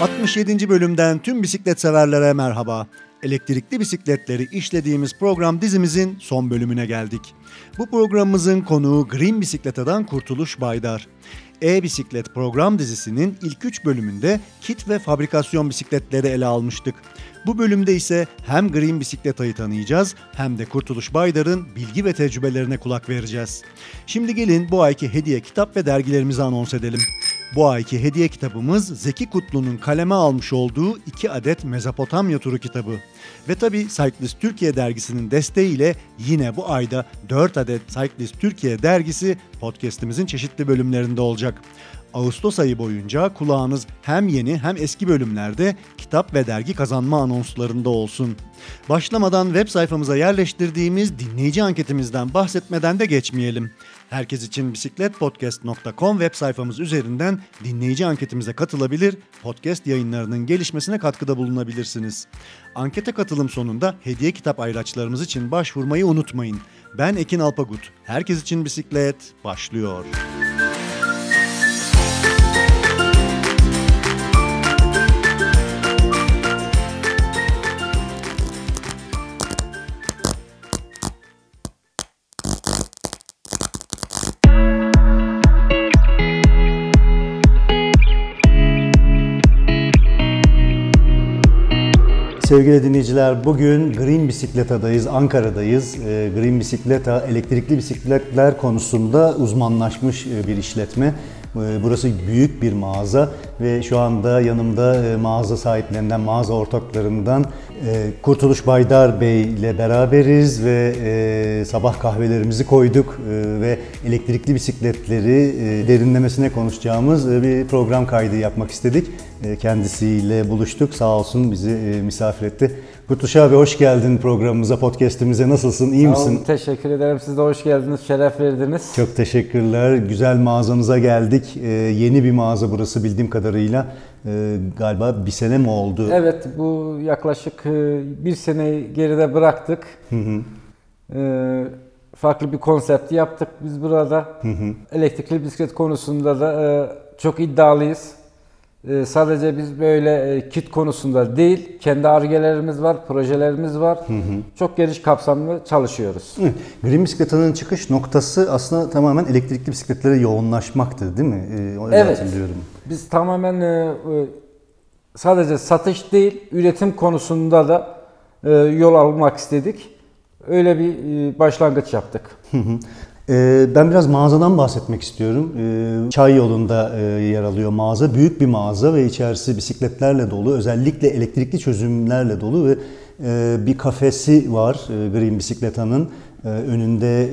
67. bölümden tüm bisiklet severlere merhaba. Elektrikli bisikletleri işlediğimiz program dizimizin son bölümüne geldik. Bu programımızın konuğu Green Bisikleta'dan Kurtuluş Baydar. E-Bisiklet program dizisinin ilk 3 bölümünde kit ve fabrikasyon bisikletleri ele almıştık. Bu bölümde ise hem Green Bisikleta'yı tanıyacağız hem de Kurtuluş Baydar'ın bilgi ve tecrübelerine kulak vereceğiz. Şimdi gelin bu ayki hediye kitap ve dergilerimizi anons edelim. Bu ayki hediye kitabımız Zeki Kutlu'nun kaleme almış olduğu 2 adet Mezopotamya turu kitabı. Ve tabi Cyclist Türkiye dergisinin desteğiyle yine bu ayda 4 adet Cyclist Türkiye dergisi podcast'imizin çeşitli bölümlerinde olacak. Ağustos ayı boyunca kulağınız hem yeni hem eski bölümlerde kitap ve dergi kazanma anonslarında olsun. Başlamadan web sayfamıza yerleştirdiğimiz dinleyici anketimizden bahsetmeden de geçmeyelim. Herkes için bisikletpodcast.com web sayfamız üzerinden dinleyici anketimize katılabilir, podcast yayınlarının gelişmesine katkıda bulunabilirsiniz. Ankete katılım sonunda hediye kitap ayraçlarımız için başvurmayı unutmayın. Ben Ekin Alpagut. Herkes için bisiklet başlıyor. Sevgili dinleyiciler bugün Green Bisikleta'dayız, Ankara'dayız. Ee, Green Bisikleta elektrikli bisikletler konusunda uzmanlaşmış e, bir işletme. Ee, burası büyük bir mağaza ve şu anda yanımda e, mağaza sahiplerinden, mağaza ortaklarından e, Kurtuluş Baydar Bey ile beraberiz ve sabah kahvelerimizi koyduk ve elektrikli bisikletleri derinlemesine konuşacağımız bir program kaydı yapmak istedik. E, kendisiyle buluştuk. Sağ olsun bizi e, misafir etti. Kurtuluş abi hoş geldin programımıza, podcast'imize. Nasılsın, iyi misin? Sağ teşekkür ederim. Siz de hoş geldiniz, şeref verdiniz. Çok teşekkürler. Güzel mağazanıza geldik. Ee, yeni bir mağaza burası bildiğim kadarıyla. Ee, galiba bir sene mi oldu? Evet, bu yaklaşık e, bir sene geride bıraktık. Hı hı. Ee, farklı bir konsepti yaptık biz burada. Hı hı. Elektrikli bisiklet konusunda da e, çok iddialıyız. Ee, sadece biz böyle e, kit konusunda değil, kendi argelerimiz var, projelerimiz var. Hı hı. Çok geniş kapsamlı çalışıyoruz. Hı. Green Bisikleta'nın çıkış noktası aslında tamamen elektrikli bisikletlere yoğunlaşmaktı değil mi? Ee, öyle evet. Hatırlıyorum. Biz tamamen e, e, sadece satış değil, üretim konusunda da yol almak istedik. Öyle bir başlangıç yaptık. Hı hı. Ee, ben biraz mağazadan bahsetmek istiyorum. Ee, Çay yolunda e, yer alıyor mağaza. Büyük bir mağaza ve içerisi bisikletlerle dolu. Özellikle elektrikli çözümlerle dolu ve e, bir kafesi var e, Green Bisikleta'nın. Önünde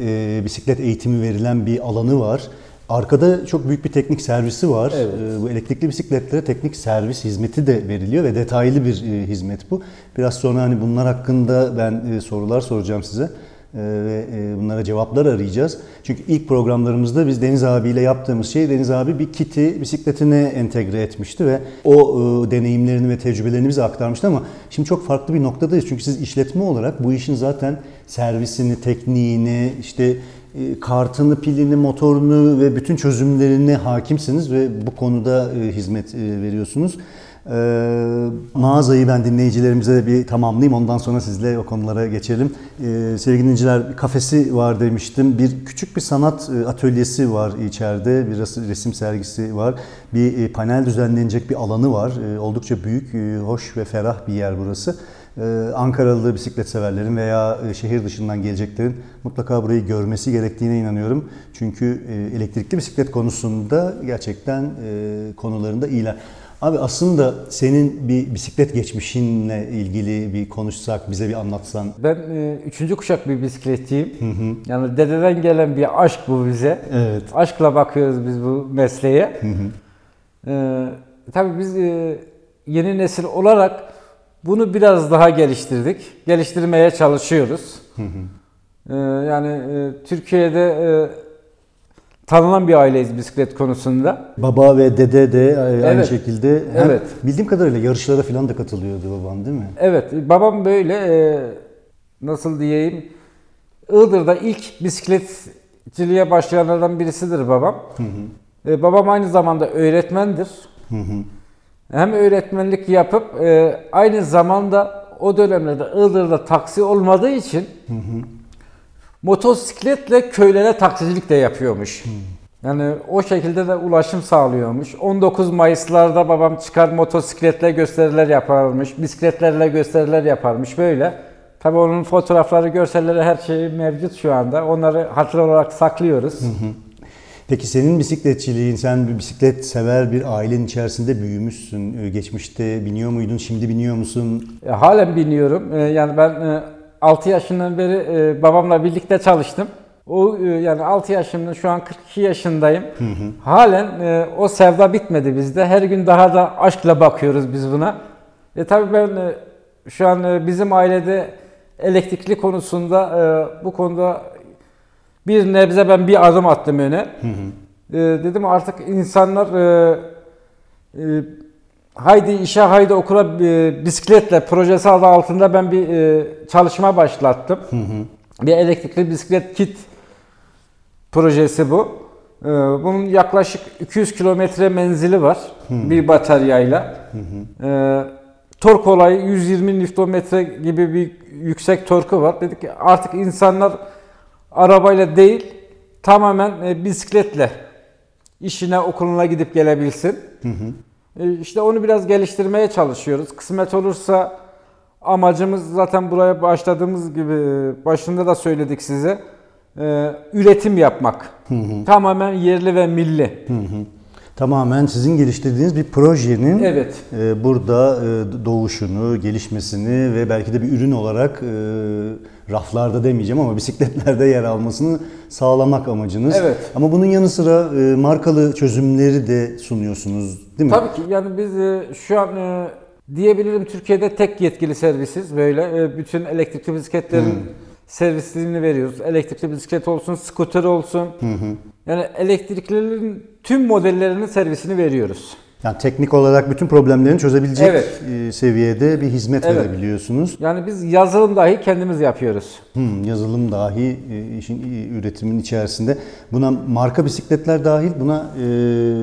bisiklet eğitimi verilen bir alanı var. Arkada çok büyük bir teknik servisi var. Evet. Bu elektrikli bisikletlere teknik servis hizmeti de veriliyor ve detaylı bir hizmet bu. Biraz sonra hani bunlar hakkında ben sorular soracağım size. Ee, ve e, bunlara cevaplar arayacağız. Çünkü ilk programlarımızda biz Deniz abiyle yaptığımız şey Deniz abi bir kiti bisikletine entegre etmişti ve o e, deneyimlerini ve tecrübelerini bize aktarmıştı ama şimdi çok farklı bir noktadayız. Çünkü siz işletme olarak bu işin zaten servisini, tekniğini, işte e, kartını, pilini, motorunu ve bütün çözümlerini hakimsiniz ve bu konuda hizmet veriyorsunuz. Ee, mağazayı ben dinleyicilerimize bir tamamlayayım. Ondan sonra sizle o konulara geçelim. Ee, sevgili dinleyiciler kafesi var demiştim. Bir küçük bir sanat e, atölyesi var içeride. Bir resim sergisi var. Bir e, panel düzenlenecek bir alanı var. E, oldukça büyük, e, hoş ve ferah bir yer burası. Ee, Ankaralı bisiklet severlerin veya şehir dışından geleceklerin mutlaka burayı görmesi gerektiğine inanıyorum. Çünkü elektrikli bisiklet konusunda gerçekten konularında iyiler. Abi aslında senin bir bisiklet geçmişinle ilgili bir konuşsak, bize bir anlatsan. Ben e, üçüncü kuşak bir bisikletçiyim. Hı hı. Yani dededen gelen bir aşk bu bize. Evet. Aşkla bakıyoruz biz bu mesleğe. Hı hı. E, tabii biz e, yeni nesil olarak bunu biraz daha geliştirdik. Geliştirmeye çalışıyoruz. Hı hı. E, yani e, Türkiye'de e, tanınan bir aileyiz bisiklet konusunda. Baba ve dede de e, aynı evet. şekilde. Hem evet. Bildiğim kadarıyla yarışlara falan da katılıyordu babam değil mi? Evet. Babam böyle e, nasıl diyeyim Iğdır'da ilk bisikletçiliğe başlayanlardan birisidir babam. Hı hı. E, babam aynı zamanda öğretmendir. Hı hı. hem öğretmenlik yapıp aynı zamanda o dönemlerde Iğdır'da taksi olmadığı için motosikletle köylere taksicilik de yapıyormuş. Yani o şekilde de ulaşım sağlıyormuş. 19 Mayıs'larda babam çıkar motosikletle gösteriler yaparmış. Bisikletlerle gösteriler yaparmış böyle. Tabii onun fotoğrafları, görselleri her şeyi mevcut şu anda. Onları hatır olarak saklıyoruz. Peki senin bisikletçiliğin, sen bir bisiklet sever bir ailenin içerisinde büyümüşsün. Geçmişte biniyor muydun, şimdi biniyor musun? E, halen biniyorum. E, yani ben e, 6 yaşından beri e, babamla birlikte çalıştım. O e, yani 6 yaşımda şu an 42 yaşındayım. Halen e, o sevda bitmedi bizde. Her gün daha da aşkla bakıyoruz biz buna. E tabii ben e, şu an e, bizim ailede elektrikli konusunda e, bu konuda bir nebze ben bir adım attım öne. E, dedim artık insanlar e, e, haydi işe haydi okula e, bisikletle projesi adı altında ben bir e, çalışma başlattım. Bir elektrikli bisiklet kit projesi bu. E, bunun yaklaşık 200 kilometre menzili var bir bataryayla. E, tork olayı 120 Nm gibi bir yüksek torku var. Dedik ki artık insanlar arabayla değil tamamen e, bisikletle işine okuluna gidip gelebilsin. E, İşte onu biraz geliştirmeye çalışıyoruz. Kısmet olursa amacımız zaten buraya başladığımız gibi e, başında da söyledik size. e, Üretim yapmak. Tamamen yerli ve milli. Tamamen sizin geliştirdiğiniz bir projenin Evet. e, burada e, doğuşunu, gelişmesini ve belki de bir ürün olarak e, raflarda demeyeceğim ama bisikletlerde yer almasını sağlamak amacınız. Evet. Ama bunun yanı sıra e, markalı çözümleri de sunuyorsunuz değil mi? Tabii ki yani biz e, şu an e, diyebilirim Türkiye'de tek yetkili servisiz böyle bütün elektrikli bisikletlerin servisliğini veriyoruz. Elektrikli bisiklet olsun, skuter olsun. Yani elektriklilerin tüm modellerinin servisini veriyoruz. Yani teknik olarak bütün problemlerini çözebilecek Evet. e, seviyede bir hizmet Evet. verebiliyorsunuz. Yani biz yazılım dahi kendimiz yapıyoruz. Hmm, yazılım dahi e, işin e, üretimin içerisinde. Buna marka bisikletler dahil, buna e,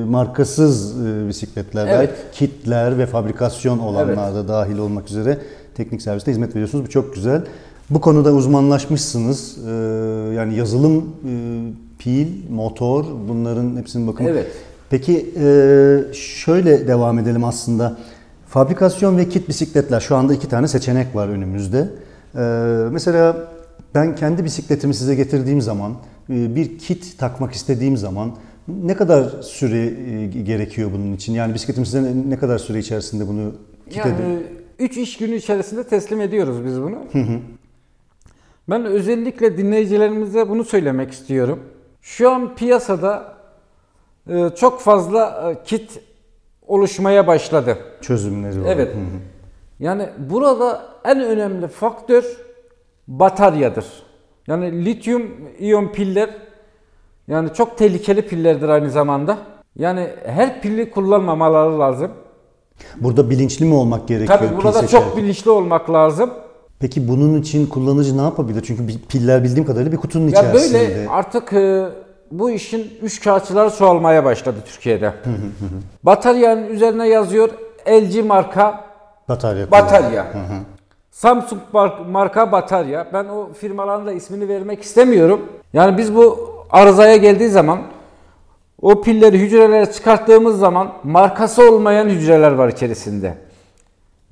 markasız bisikletler dahil, Evet. kitler ve fabrikasyon olanlar da dahil olmak üzere teknik serviste hizmet veriyorsunuz. Bu çok güzel. Bu konuda uzmanlaşmışsınız. E, yani yazılım, e, pil, motor bunların hepsinin bakımı. Evet. Peki e, şöyle devam edelim aslında. Fabrikasyon ve kit bisikletler şu anda iki tane seçenek var önümüzde. E, mesela ben kendi bisikletimi size getirdiğim zaman e, bir kit takmak istediğim zaman ne kadar süre gerekiyor bunun için? Yani bisikletim size ne- kadar süre içerisinde bunu kit edin? Yani 3 iş günü içerisinde teslim ediyoruz biz bunu. Ben özellikle dinleyicilerimize bunu söylemek istiyorum. Şu an piyasada çok fazla e, kit oluşmaya başladı. çözümleri var. Evet. Yani burada en önemli faktör bataryadır. Yani lityum iyon piller yani çok tehlikeli pillerdir aynı zamanda. Yani her pili kullanmamaları lazım. Burada bilinçli mi olmak gerekiyor? Tabii pil burada çok seçerken? bilinçli olmak lazım. Peki bunun için kullanıcı ne yapabilir? Çünkü piller bildiğim kadarıyla bir kutunun Ya içerisinde. böyle artık e, bu işin üç kağıtçıları çoğalmaya başladı Türkiye'de. Bataryanın üzerine yazıyor LG marka Batarya. batarya. Samsung mar- marka batarya. Ben o firmaların da ismini vermek istemiyorum. Yani biz bu arızaya geldiği zaman o pilleri hücrelere çıkarttığımız zaman markası olmayan hücreler var içerisinde.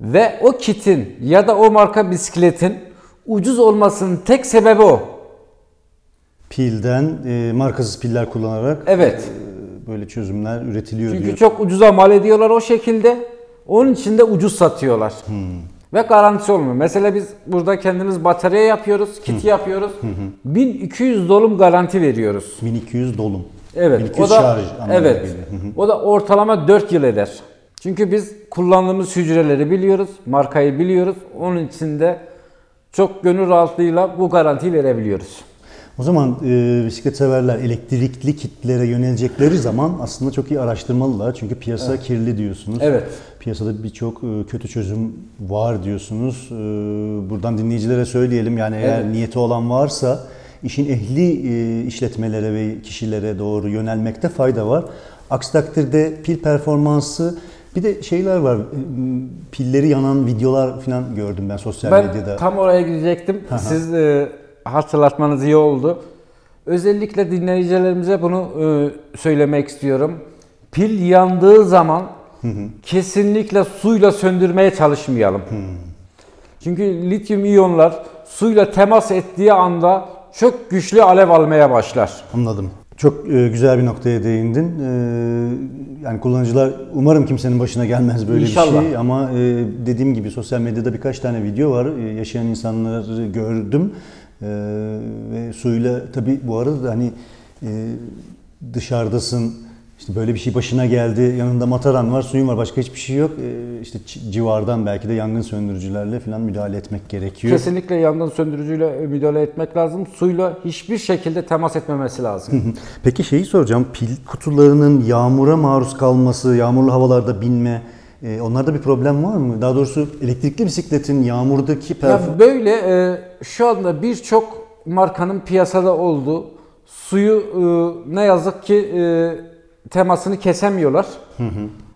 Ve o kitin ya da o marka bisikletin ucuz olmasının tek sebebi o. Pilden e, markasız piller kullanarak Evet. e, böyle çözümler üretiliyor Çünkü diyor. çok ucuza mal ediyorlar o şekilde. Onun için de ucuz satıyorlar. Ve garantisi olmuyor. Mesela biz burada kendimiz batarya yapıyoruz, kiti yapıyoruz. 1200 dolum garanti veriyoruz. 1200 dolum. Evet. 1200 o da şarj anlamına evet. geliyor. Hı hı. O da ortalama 4 yıl eder. Çünkü biz kullandığımız hücreleri biliyoruz, markayı biliyoruz. Onun için de çok gönül rahatlığıyla bu garantiyi verebiliyoruz. O zaman e, bisiklet severler elektrikli kitlere yönelecekleri zaman aslında çok iyi araştırmalılar. Çünkü piyasa kirli diyorsunuz. Evet. Piyasada birçok e, kötü çözüm var diyorsunuz. E, buradan dinleyicilere söyleyelim. Yani eğer Evet. niyeti olan varsa işin ehli e, işletmelere ve kişilere doğru yönelmekte fayda var. Aksi takdirde pil performansı Bir de şeyler var. e, Pilleri yanan videolar falan gördüm ben sosyal Ben medyada. tam oraya gidecektim. Siz e, hatırlatmanız iyi oldu. Özellikle dinleyicilerimize bunu e, söylemek istiyorum. Pil yandığı zaman kesinlikle suyla söndürmeye çalışmayalım. Çünkü lityum iyonlar suyla temas ettiği anda çok güçlü alev almaya başlar. Anladım. Çok e, güzel bir noktaya değindin. E, yani kullanıclar umarım kimsenin başına gelmez böyle İnşallah. bir şey ama e, dediğim gibi sosyal medyada birkaç tane video var. E, yaşayan insanları gördüm. E, ve suyla tabii bu arada da hani e, dışarıdasın işte böyle bir şey başına geldi. Yanında mataran var, suyun var. Başka hiçbir şey yok. E, işte ci- civardan belki de yangın söndürücülerle falan müdahale etmek gerekiyor. Kesinlikle yangın söndürücüyle müdahale etmek lazım. Suyla hiçbir şekilde temas etmemesi lazım. Peki şeyi soracağım. Pil kutularının yağmura maruz kalması, yağmurlu havalarda binme, e, onlarda bir problem var mı? Daha doğrusu elektrikli bisikletin yağmurdaki performans... Ya böyle e, şu anda birçok markanın piyasada olduğu suyu e, ne yazık ki e, temasını kesemiyorlar.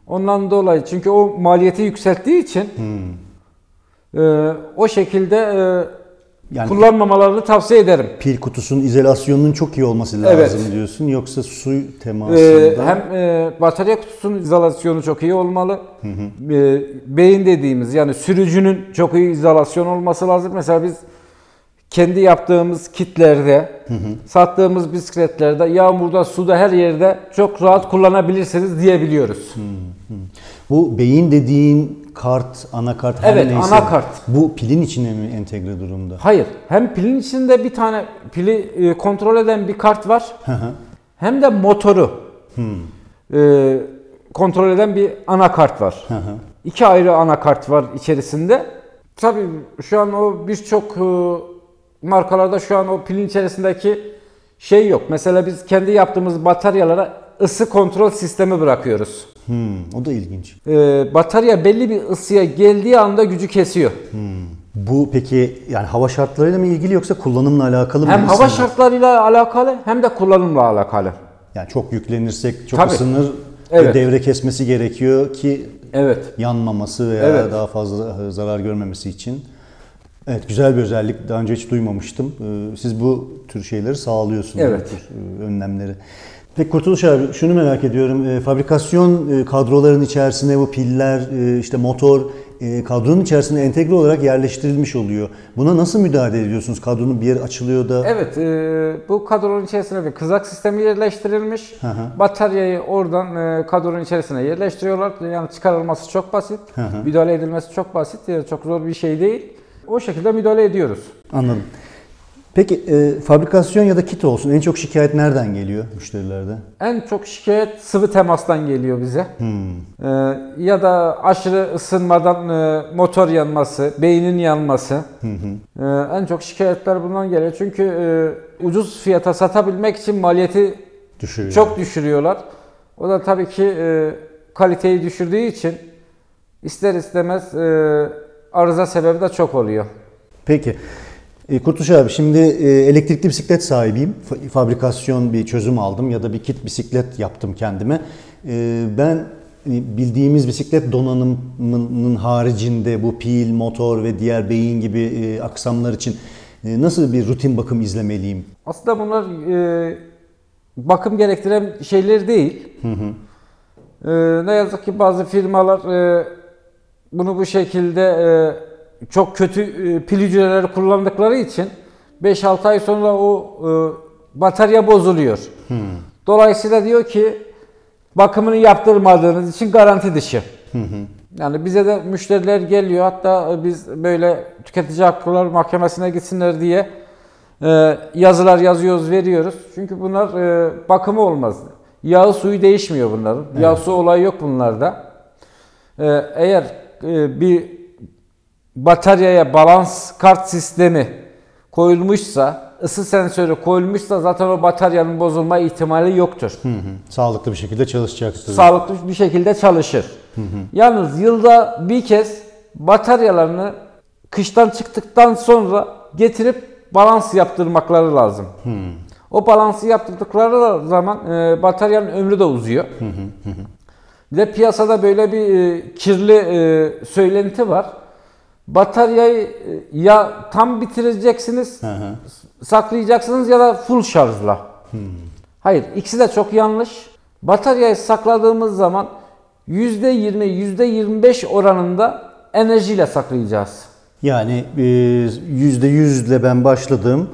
Ondan dolayı çünkü o maliyeti yükselttiği için e, o şekilde e, Yani kullanmamalarını tavsiye ederim. pil kutusunun izolasyonunun çok iyi olması lazım Evet. diyorsun. Yoksa su temasında... hem e, batarya kutusunun izolasyonu çok iyi olmalı. E, beyin dediğimiz yani sürücünün çok iyi izolasyon olması lazım. Mesela biz kendi yaptığımız kitlerde, sattığımız bisikletlerde, yağmurda, suda her yerde çok rahat kullanabilirsiniz diyebiliyoruz. Bu beyin dediğin kart, anakart her Evet, neyse. anakart. Bu pilin içine mi entegre durumda? Hayır, hem pilin içinde bir tane pili e, kontrol eden bir kart var. hem de motoru e, kontrol eden bir anakart var. İki ayrı anakart var içerisinde. Tabii şu an o birçok e, markalarda şu an o pilin içerisindeki şey yok. Mesela biz kendi yaptığımız bataryalara ısı kontrol sistemi bırakıyoruz. Hmm, o da ilginç. E, batarya belli bir ısıya geldiği anda gücü kesiyor. Bu peki yani hava şartlarıyla mı ilgili yoksa kullanımla alakalı mı? Hem hava İnsanlar- şartlarıyla alakalı hem de kullanımla alakalı. Yani çok yüklenirsek çok Tabii. ısınır Evet. ve devre kesmesi gerekiyor ki Evet. yanmaması veya Evet. daha fazla zarar görmemesi için. Evet güzel bir özellik. Daha önce hiç duymamıştım. Ee, Siz bu tür şeyleri sağlıyorsunuz. Evet. Bu tür e, önlemleri. Peki Kurtuluş abi şunu merak ediyorum. E, Fabrikasyon e, kadroların içerisine bu piller, e, işte motor e, kadronun içerisine entegre olarak yerleştirilmiş oluyor. Buna nasıl müdahale ediyorsunuz? Kadronun bir yeri açılıyor da. Evet, e, bu kadronun içerisine bir kızak sistemi yerleştirilmiş. Hı hı. Bataryayı oradan e, kadronun içerisine yerleştiriyorlar. Yani çıkarılması çok basit. Hı hı. Müdahale edilmesi çok basit. Yani çok zor bir şey değil. O şekilde müdahale ediyoruz. Anladım. Peki e, fabrikasyon ya da kit olsun en çok şikayet nereden geliyor müşterilerde? En çok şikayet sıvı temastan geliyor bize. Hmm. E, ya da aşırı ısınmadan e, motor yanması, beynin yanması. E, en çok şikayetler bundan geliyor. Çünkü e, ucuz fiyata satabilmek için maliyeti Düşürüyor. Çok düşürüyorlar. O da tabii ki e, kaliteyi düşürdüğü için ister istemez e, arıza sebebi de çok oluyor. Peki. E, Kurtuluş abi şimdi e, elektrikli bisiklet sahibiyim. Fa- Fabrikasyon bir çözüm aldım ya da bir kit bisiklet yaptım kendime. E, ben e, bildiğimiz bisiklet donanımının haricinde bu pil, motor ve diğer beyin gibi aksamlar için nasıl bir rutin bakım izlemeliyim? Aslında bunlar e, bakım gerektiren şeyler değil. E, ne yazık ki bazı firmalar e, bunu bu şekilde e, çok kötü e, pil hücreleri kullandıkları için 5-6 ay sonra o e, batarya bozuluyor. Dolayısıyla diyor ki bakımını yaptırmadığınız için garanti dışı. Yani bize de müşteriler geliyor hatta biz böyle tüketici hakları mahkemesine gitsinler diye e, yazılar yazıyoruz veriyoruz. Çünkü bunlar e, bakımı olmaz. Yağı suyu değişmiyor bunların. Yağ su olayı yok bunlarda. E, eğer e, bir bataryaya balans kart sistemi koyulmuşsa, ısı sensörü koyulmuşsa zaten o bataryanın bozulma ihtimali yoktur. Hı hı. Sağlıklı bir şekilde çalışacaktır. Sağlıklı bir şekilde çalışır. Yalnız yılda bir kez bataryalarını kıştan çıktıktan sonra getirip balans yaptırmakları lazım. O balansı yaptırdıkları zaman e, bataryanın ömrü de uzuyor. Bir de piyasada böyle bir e, kirli e, söylenti var. Bataryayı e, ya tam bitireceksiniz, Hı hı. saklayacaksınız ya da full şarjla. Hayır, ikisi de çok yanlış. Bataryayı sakladığımız zaman %20, %25 oranında enerjiyle saklayacağız. Yani e, yüzde yüzle ben başladım,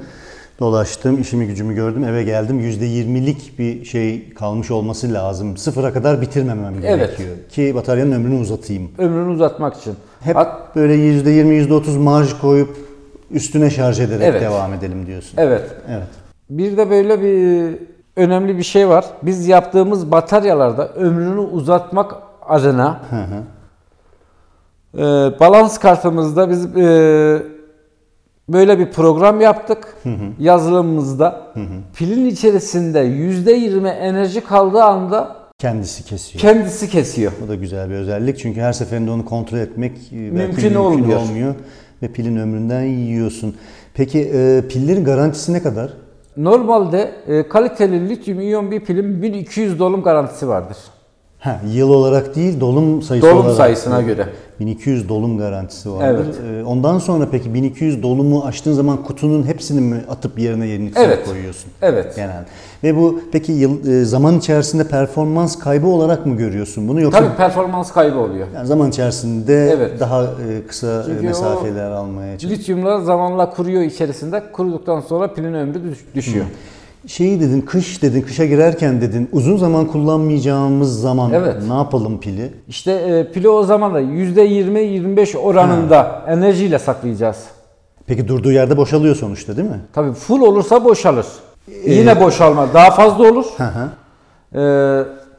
dolaştım, işimi gücümü gördüm, eve geldim. Yüzde yirmilik bir şey kalmış olması lazım. Sıfıra kadar bitirmemem Evet. gerekiyor ki bataryanın ömrünü uzatayım. Ömrünü uzatmak için. Hep Hat- böyle yüzde yirmi, yüzde otuz marj koyup üstüne şarj ederek Evet. devam edelim diyorsun. evet. Evet. Bir de böyle bir önemli bir şey var. Biz yaptığımız bataryalarda ömrünü uzatmak adına Hı hı. e, balans kartımızda biz e, böyle bir program yaptık yazılımımızda. Pilin içerisinde %20 enerji kaldığı anda Kendisi kesiyor. kendisi kesiyor. O da güzel bir özellik çünkü her seferinde onu kontrol etmek e, belki Mümkün olmuyor. olmuyor ve pilin ömründen yiyorsun. Peki e, pillerin garantisi ne kadar? Normalde e, kaliteli lityum iyon bir pilin 1200 dolum garantisi vardır. Ha, yıl olarak değil dolum sayısı Dolum olarak. sayısına göre. 1200 dolum garantisi vardır. Evet. E, Ondan sonra peki 1200 dolumu açtığın zaman kutunun hepsini mi atıp yerine yenisini Evet. koyuyorsun? Evet. Genelde. Ve bu peki yıl, e, zaman içerisinde performans kaybı olarak mı görüyorsun bunu yoksa Tabii performans kaybı oluyor. yani zaman içerisinde Evet. daha e, kısa e, Çünkü mesafeler almaya çalışıyorsun? Lityumlar zamanla kuruyor içerisinde. Kuruduktan sonra pilin ömrü düş- düşüyor. Şeyi dedin, kış dedin, kışa girerken dedin, uzun zaman kullanmayacağımız zaman Evet. ne yapalım pili? İşte e, pili o zaman da %20-25 oranında enerjiyle saklayacağız. Peki durduğu yerde boşalıyor sonuçta değil mi? Tabii full olursa boşalır. Yine boşalma. Daha fazla olur. Hı hı. E,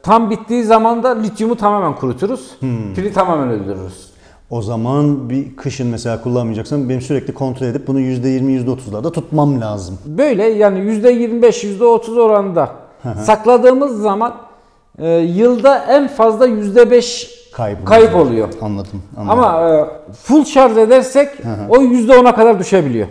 tam bittiği zaman da lityumu tamamen kuruturuz. Pili tamamen öldürürüz. O zaman bir kışın mesela kullanmayacaksam benim sürekli kontrol edip bunu %20, %30'larda tutmam lazım. Böyle yani %25, %30 oranında sakladığımız zaman e, yılda en fazla %5 Kaybı. kayıp oluyor. Anladım. anladım. Ama e, full şarj edersek o %10'a kadar düşebiliyor.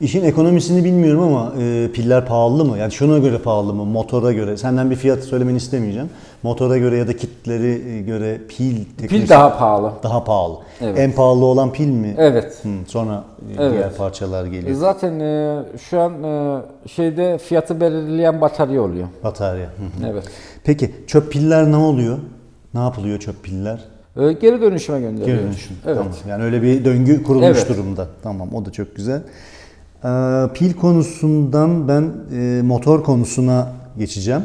İşin ekonomisini bilmiyorum ama e, piller pahalı mı? Yani şuna göre pahalı mı? Motora göre. Senden bir fiyat söylemeni istemeyeceğim. Motora göre ya da kitleri e, göre pil Pil teknolojisi daha pahalı. daha pahalı. Evet. En pahalı olan pil mi? Evet. Hı, sonra e, Evet. diğer parçalar E, geliyor. Zaten e, şu an e, şeyde fiyatı belirleyen batarya oluyor. Batarya. Hı hı. Evet. Peki çöp piller ne oluyor? Ne yapılıyor çöp piller? E, geri dönüşüme gönderiyoruz. Geri dönüşüm. Evet. Tamam. Yani öyle bir döngü kurulmuş Evet. durumda. Tamam o da çok güzel. Ee, pil konusundan ben e, motor konusuna geçeceğim.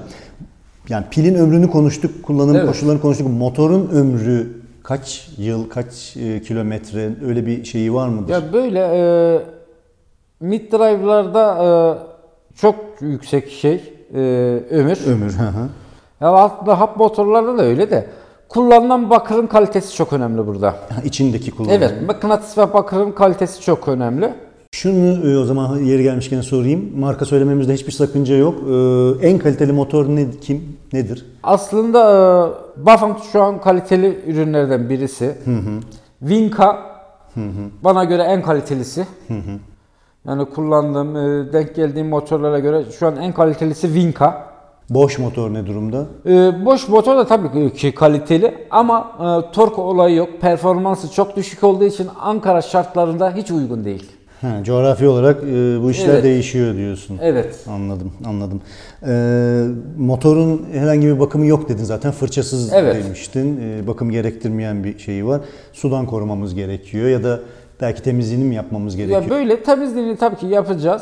Yani pilin ömrünü konuştuk, kullanım Evet. koşullarını konuştuk. Motorun ömrü kaç yıl, kaç e, kilometre öyle bir şeyi var mıdır? Ya böyle e, mid drive'larda e, çok yüksek şey e, ömür. Ömür. hı hı. Ya aslında hap motorlarda da öyle de kullanılan bakırın kalitesi çok önemli burada. Ha, İçindeki kullanım. Evet, mıknatıs ve bakırın kalitesi çok önemli. Şunu e, o zaman yeri gelmişken sorayım. Marka söylememizde hiçbir sakınca yok. Ee, en kaliteli motor ne, kim, nedir? Aslında e, Bafang şu an kaliteli ürünlerden birisi. Vinca bana göre en kalitelisi. Yani kullandığım, e, denk geldiğim motorlara göre şu an en kalitelisi Vinca. Boş motor ne durumda? E, boş motor da tabii ki kaliteli ama e, tork olayı yok. Performansı çok düşük olduğu için Ankara şartlarında hiç uygun değil. Ha, coğrafi olarak e, bu işler Evet. değişiyor diyorsun. Evet. Anladım, anladım. Ee, motorun herhangi bir bakımı yok dedin zaten. Fırçasız Evet. demiştin. Ee, bakım gerektirmeyen bir şeyi var. Sudan korumamız gerekiyor ya da belki temizliğini mi yapmamız gerekiyor? Ya böyle temizliğini tabii ki yapacağız.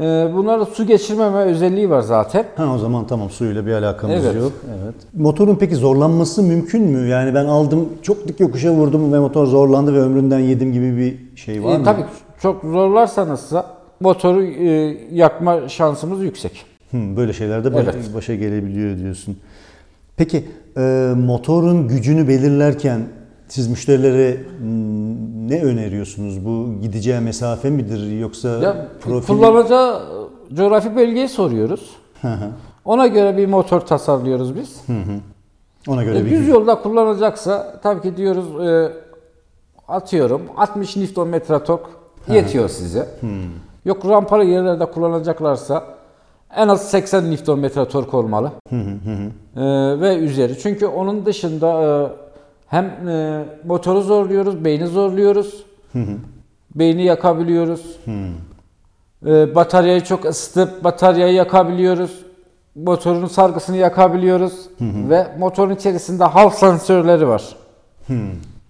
E, bunlarda su geçirmeme özelliği var zaten. Ha o zaman tamam suyla bir alakamız Evet. yok. Evet. Motorun peki zorlanması mümkün mü? Yani ben aldım çok dik yokuşa vurdum ve motor zorlandı ve ömründen yedim gibi bir şey var E, mı? tabii çok zorlarsanızsa motoru e, yakma şansımız yüksek. Böyle şeylerde baş- Evet. başa gelebiliyor diyorsun. Peki e, motorun gücünü belirlerken siz müşterilere ne öneriyorsunuz? Bu gideceği mesafe midir yoksa Ya profil? kullanacağı e, coğrafi bölgeyi soruyoruz. Ona göre bir motor tasarlıyoruz biz. hı hı. Ona göre E, bir düz yolda kullanacaksa tabii ki diyoruz e, atıyorum 60 Nm tork yetiyor size. Yok rampalı yerlerde kullanacaklarsa en az 80 Nm tork olmalı. Ee, ve üzeri. Çünkü onun dışında e, hem e, motoru zorluyoruz, beyni zorluyoruz. Beyni yakabiliyoruz. Ee, bataryayı çok ısıtıp bataryayı yakabiliyoruz. Motorun sargısını yakabiliyoruz. Ve motorun içerisinde hal sensörleri var.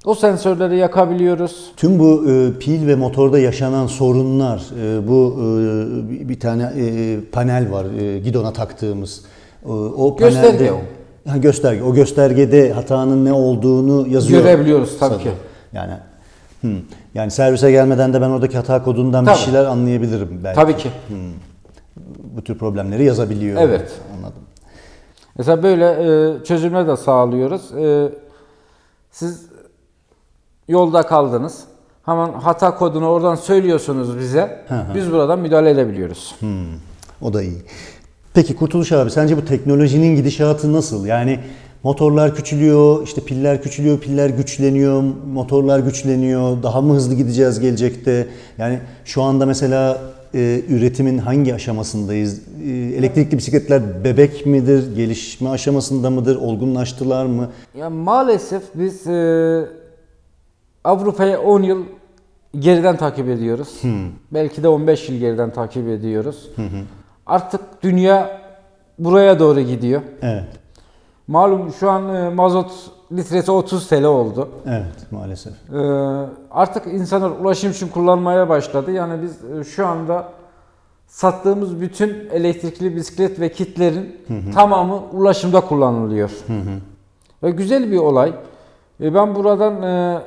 O sensörleri yakabiliyoruz. Tüm bu e, pil ve motorda yaşanan sorunlar, e, bu e, bir- bir tane e, panel var e, gidona taktığımız. E, o Gösterge panelde, o. Ha, gösterge. O göstergede hatanın ne olduğunu yazıyor. Görebiliyoruz tabii ki. Yani hı. yani servise gelmeden de ben oradaki hata kodundan bir Tabii. şeyler anlayabilirim belki. Tabii ki. Bu tür problemleri yazabiliyor. Evet. Anladım. Mesela böyle e, çözümler de sağlıyoruz. E, siz yolda kaldınız. Hemen hata kodunu oradan söylüyorsunuz bize. Biz buradan müdahale edebiliyoruz. O da iyi. Peki Kurtuluş abi sence bu teknolojinin gidişatı nasıl? Yani motorlar küçülüyor, işte piller küçülüyor, piller güçleniyor, motorlar güçleniyor. Daha mı hızlı gideceğiz gelecekte? Yani şu anda mesela e, üretimin hangi aşamasındayız? E, elektrikli bisikletler bebek midir? Gelişme aşamasında mıdır? Olgunlaştılar mı? Ya maalesef biz e, Avrupa'yı 10 yıl geriden takip ediyoruz. Belki de 15 yıl geriden takip ediyoruz. Artık dünya buraya doğru gidiyor. Evet. Malum şu an e, mazot litresi 30 TL oldu. Evet maalesef. Ee, artık insanlar ulaşım için kullanmaya başladı. Yani biz e, şu anda sattığımız bütün elektrikli bisiklet ve kitlerin tamamı ulaşımda kullanılıyor. Ve güzel bir olay. E, ben buradan e,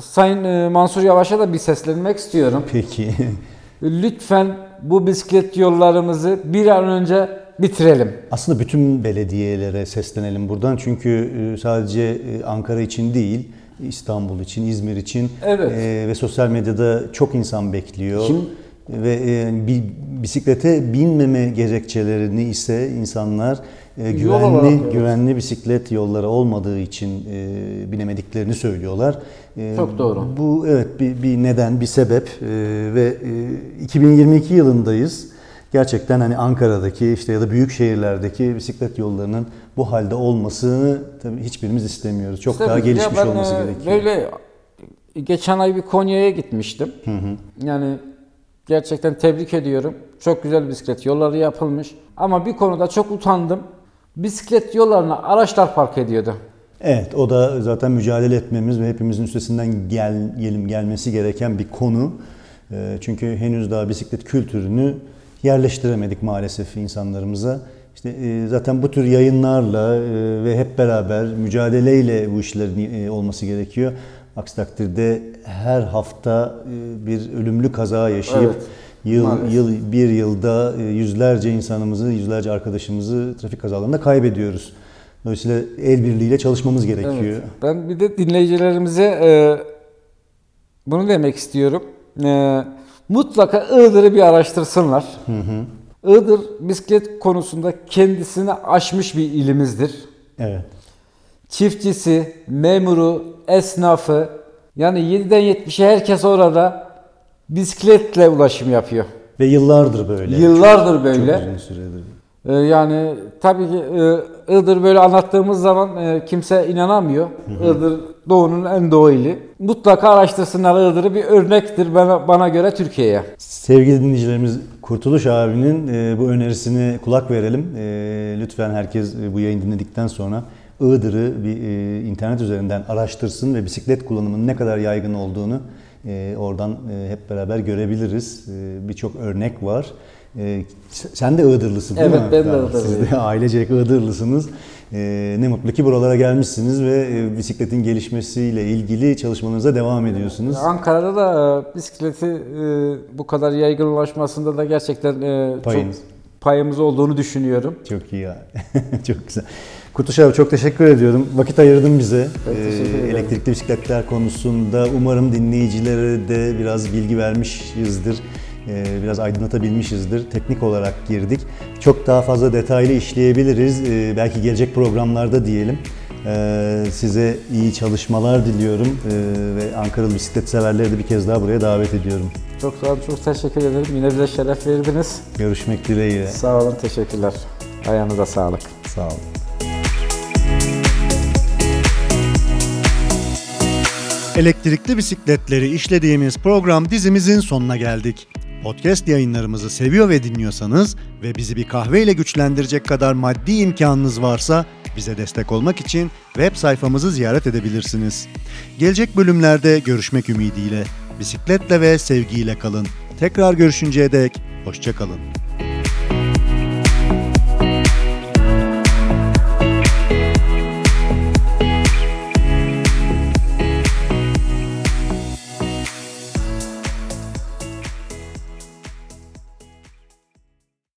Sayın e, Mansur Yavaş'a da bir seslenmek istiyorum. Peki. Lütfen bu bisiklet yollarımızı bir an önce bitirelim. Aslında bütün belediyelere seslenelim buradan çünkü e, sadece e, Ankara için değil, İstanbul için, İzmir için Evet. e, ve sosyal medyada çok insan bekliyor. Şimdi- ve e, bisiklete binmeme gerekçelerini ise insanlar e, güvenli evet. güvenli bisiklet yolları olmadığı için e, binemediklerini söylüyorlar. E, Çok doğru. Bu evet bir, bir neden, bir sebep E, ve e, 2022 yılındayız. Gerçekten hani Ankara'daki işte ya da büyük şehirlerdeki bisiklet yollarının bu halde olmasını tabii hiçbirimiz istemiyoruz. Çok Tabii daha gelişmiş ben, olması e, gerekiyor. Böyle geçen ay bir Konya'ya gitmiştim. Yani gerçekten tebrik ediyorum. Çok güzel bisiklet yolları yapılmış. Ama bir konuda çok utandım. Bisiklet yollarına araçlar park ediyordu. Evet o da zaten mücadele etmemiz ve hepimizin üstesinden gel, gelim gelmesi gereken bir konu. Ee, Çünkü henüz daha bisiklet kültürünü yerleştiremedik maalesef insanlarımıza. İşte e, zaten bu tür yayınlarla e, ve hep beraber mücadeleyle bu işlerin e, olması gerekiyor. Aksi takdirde her hafta bir ölümlü kaza yaşayıp Evet, yıl maalesef. yıl bir yılda e, yüzlerce insanımızı, yüzlerce arkadaşımızı trafik kazalarında kaybediyoruz. Dolayısıyla el birliğiyle çalışmamız gerekiyor. Evet. Ben bir de dinleyicilerimize e, bunu demek istiyorum. E, mutlaka Iğdır'ı bir araştırsınlar. Iğdır bisiklet konusunda kendisini aşmış bir ilimizdir. Evet. Çiftçisi, memuru, esnafı yani 7'den 70'e herkes orada bisikletle ulaşım yapıyor. Ve yıllardır böyle. Yıllardır Çok- böyle. Çok uzun süredir. Ee, yani tabii ki e, Iğdır böyle anlattığımız zaman e, kimse inanamıyor. Iğdır doğunun en doğu ili. Mutlaka araştırsınlar Iğdır'ı bir örnektir bana, bana göre Türkiye'ye. Sevgili dinleyicilerimiz Kurtuluş abinin e, bu önerisine kulak verelim. E, lütfen herkes e, bu yayın dinledikten sonra Iğdır'ı bir e, internet üzerinden araştırsın ve bisiklet kullanımının ne kadar yaygın olduğunu e, oradan e, hep beraber görebiliriz. E, Birçok örnek var. E, sen de Iğdırlısın değil Evet, mi? ben de Iğdırlıyım. Siz de ailecek Iğdırlısınız. E, ne mutlu ki buralara gelmişsiniz ve e, bisikletin gelişmesiyle ilgili çalışmalarınıza devam ediyorsunuz. Ankara'da da e, bisikleti e, bu kadar yaygın ulaşmasında da gerçekten e, Payınız. çok payımız olduğunu düşünüyorum. Çok iyi ya. çok güzel. Kurtuş abi çok teşekkür ediyorum. Vakit ayırdın bize. Ederim. elektrikli bisikletler konusunda umarım dinleyicilere de biraz bilgi vermişizdir. Ee, biraz aydınlatabilmişizdir. Teknik olarak girdik. Çok daha fazla detaylı işleyebiliriz. Ee, belki gelecek programlarda diyelim. Ee, size iyi çalışmalar diliyorum Ee, ve Ankaralı bisiklet severleri de bir kez daha buraya davet ediyorum. Çok sağ olun, çok teşekkür ederim. Yine bize şeref verdiniz. Görüşmek dileğiyle. Sağ olun, teşekkürler. Ayağınıza sağlık. Sağ olun. Elektrikli bisikletleri işlediğimiz program dizimizin sonuna geldik. Podcast yayınlarımızı seviyor ve dinliyorsanız ve bizi bir kahveyle güçlendirecek kadar maddi imkanınız varsa bize destek olmak için web sayfamızı ziyaret edebilirsiniz. Gelecek bölümlerde görüşmek ümidiyle bisikletle ve sevgiyle kalın. Tekrar görüşünceye dek hoşçakalın.